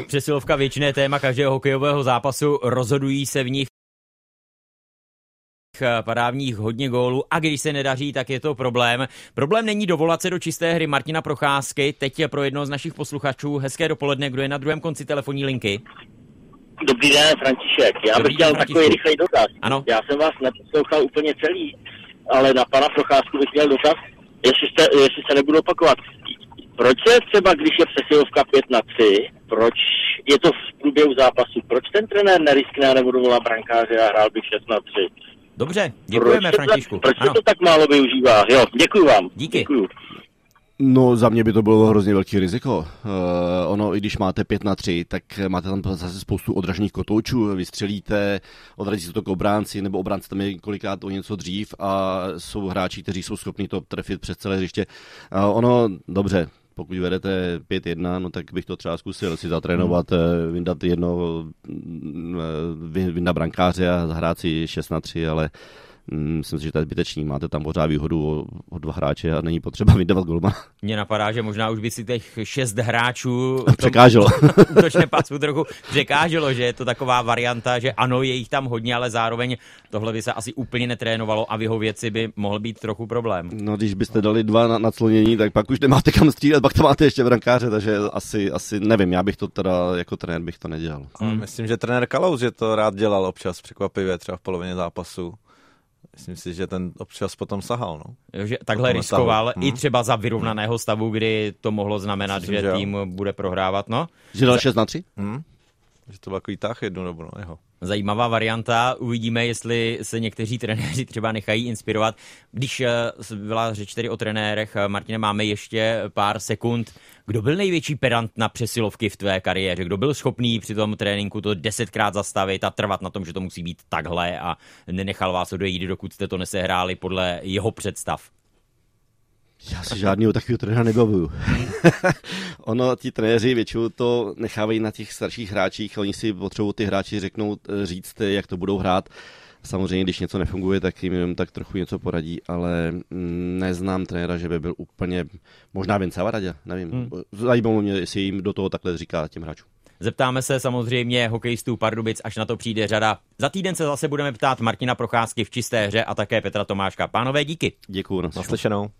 A: Přesilovka většiné téma každého hokejového zápasu, rozhodují se v nich padá v nich hodně gólů a když se nedaří, tak je to problém. Problém není dovolat se do čisté hry Martina Procházky, teď je pro jednoho z našich posluchačů. Hezké dopoledne, kdo je na druhém konci telefonní linky?
F: Dobrý den, František. Já Dobrý bych chtěl takový rychlej dotaz.
A: Ano.
F: Já jsem vás neposlouchal úplně celý, ale na pana Procházku bych měl dotaz, jestli, jste, jestli se nebudu opakovat. Proč se třeba, když je přesilovka 5 na 3, proč je to v průběhu zápasu, proč ten trenér neriskne a nebudu volat brankáře a hrál bych 6 na 3?
A: Dobře, děkujeme
F: proč
A: Františku.
F: proč se to tak málo využívá? Jo, děkuji vám.
A: Díky.
F: Děkuju.
B: No za mě by to bylo hrozně velký riziko. Uh, ono, i když máte 5 na 3, tak máte tam zase spoustu odražných kotoučů, vystřelíte, odrazí se to k obránci, nebo obránci tam je kolikrát o něco dřív a jsou hráči, kteří jsou schopni to trefit přes celé hřiště. Uh, ono, dobře, pokud vedete 5-1, no tak bych to třeba zkusil si zatrénovat, hmm. vyndat jedno, vyndat brankáře a zahrát si 6 na 3, ale Mm, myslím si, že to je zbytečný. Máte tam pořád výhodu o, o dva hráče a není potřeba vydávat golma.
A: Mně napadá, že možná už by si těch šest hráčů
B: překáželo.
A: Točně pasu trochu překáželo, že je to taková varianta, že ano, je jich tam hodně, ale zároveň tohle by se asi úplně netrénovalo a v jeho věci by mohl být trochu problém.
B: No, když byste dali dva na, naclonění, tak pak už nemáte kam střílet, pak tam máte ještě brankáře, takže asi, asi nevím, já bych to teda jako trenér bych to nedělal.
C: Hmm. Myslím, že trenér Kalous že to rád dělal občas překvapivě, třeba v polovině zápasu. Myslím si, že ten občas potom sahal. No.
A: Jo, že takhle potom riskoval stavu. i hmm. třeba za vyrovnaného stavu, kdy to mohlo znamenat, Myslím, že, že tým bude prohrávat. No.
B: Že dal 6 na 3?
C: Hmm. Že to byl takový tah jednu dobu, no, jeho.
A: Zajímavá varianta, uvidíme, jestli se někteří trenéři třeba nechají inspirovat. Když eh, byla řeč tedy o trenérech, eh, Martine, máme ještě pár sekund. Kdo byl největší pedant na přesilovky v tvé kariéře? Kdo byl schopný při tom tréninku to desetkrát zastavit a trvat na tom, že to musí být takhle a nenechal vás odejít, dokud jste to nesehráli podle jeho představ?
B: Já si žádného takového trenéra nebavuju. ono, ti trenéři většinou to nechávají na těch starších hráčích, oni si potřebují ty hráči řeknout, eh, říct, jak to budou hrát. Samozřejmě, když něco nefunguje, tak jim jenom tak trochu něco poradí, ale mm, neznám trenéra, že by byl úplně, možná Vince Varadě, nevím. Hmm. Zajímalo mě, jestli jim do toho takhle říká těm hráčům.
A: Zeptáme se samozřejmě hokejistů Pardubic, až na to přijde řada. Za týden se zase budeme ptát Martina Procházky v čisté hře a také Petra Tomáška. Pánové, díky.
B: Děkuji.
C: Naslyšenou.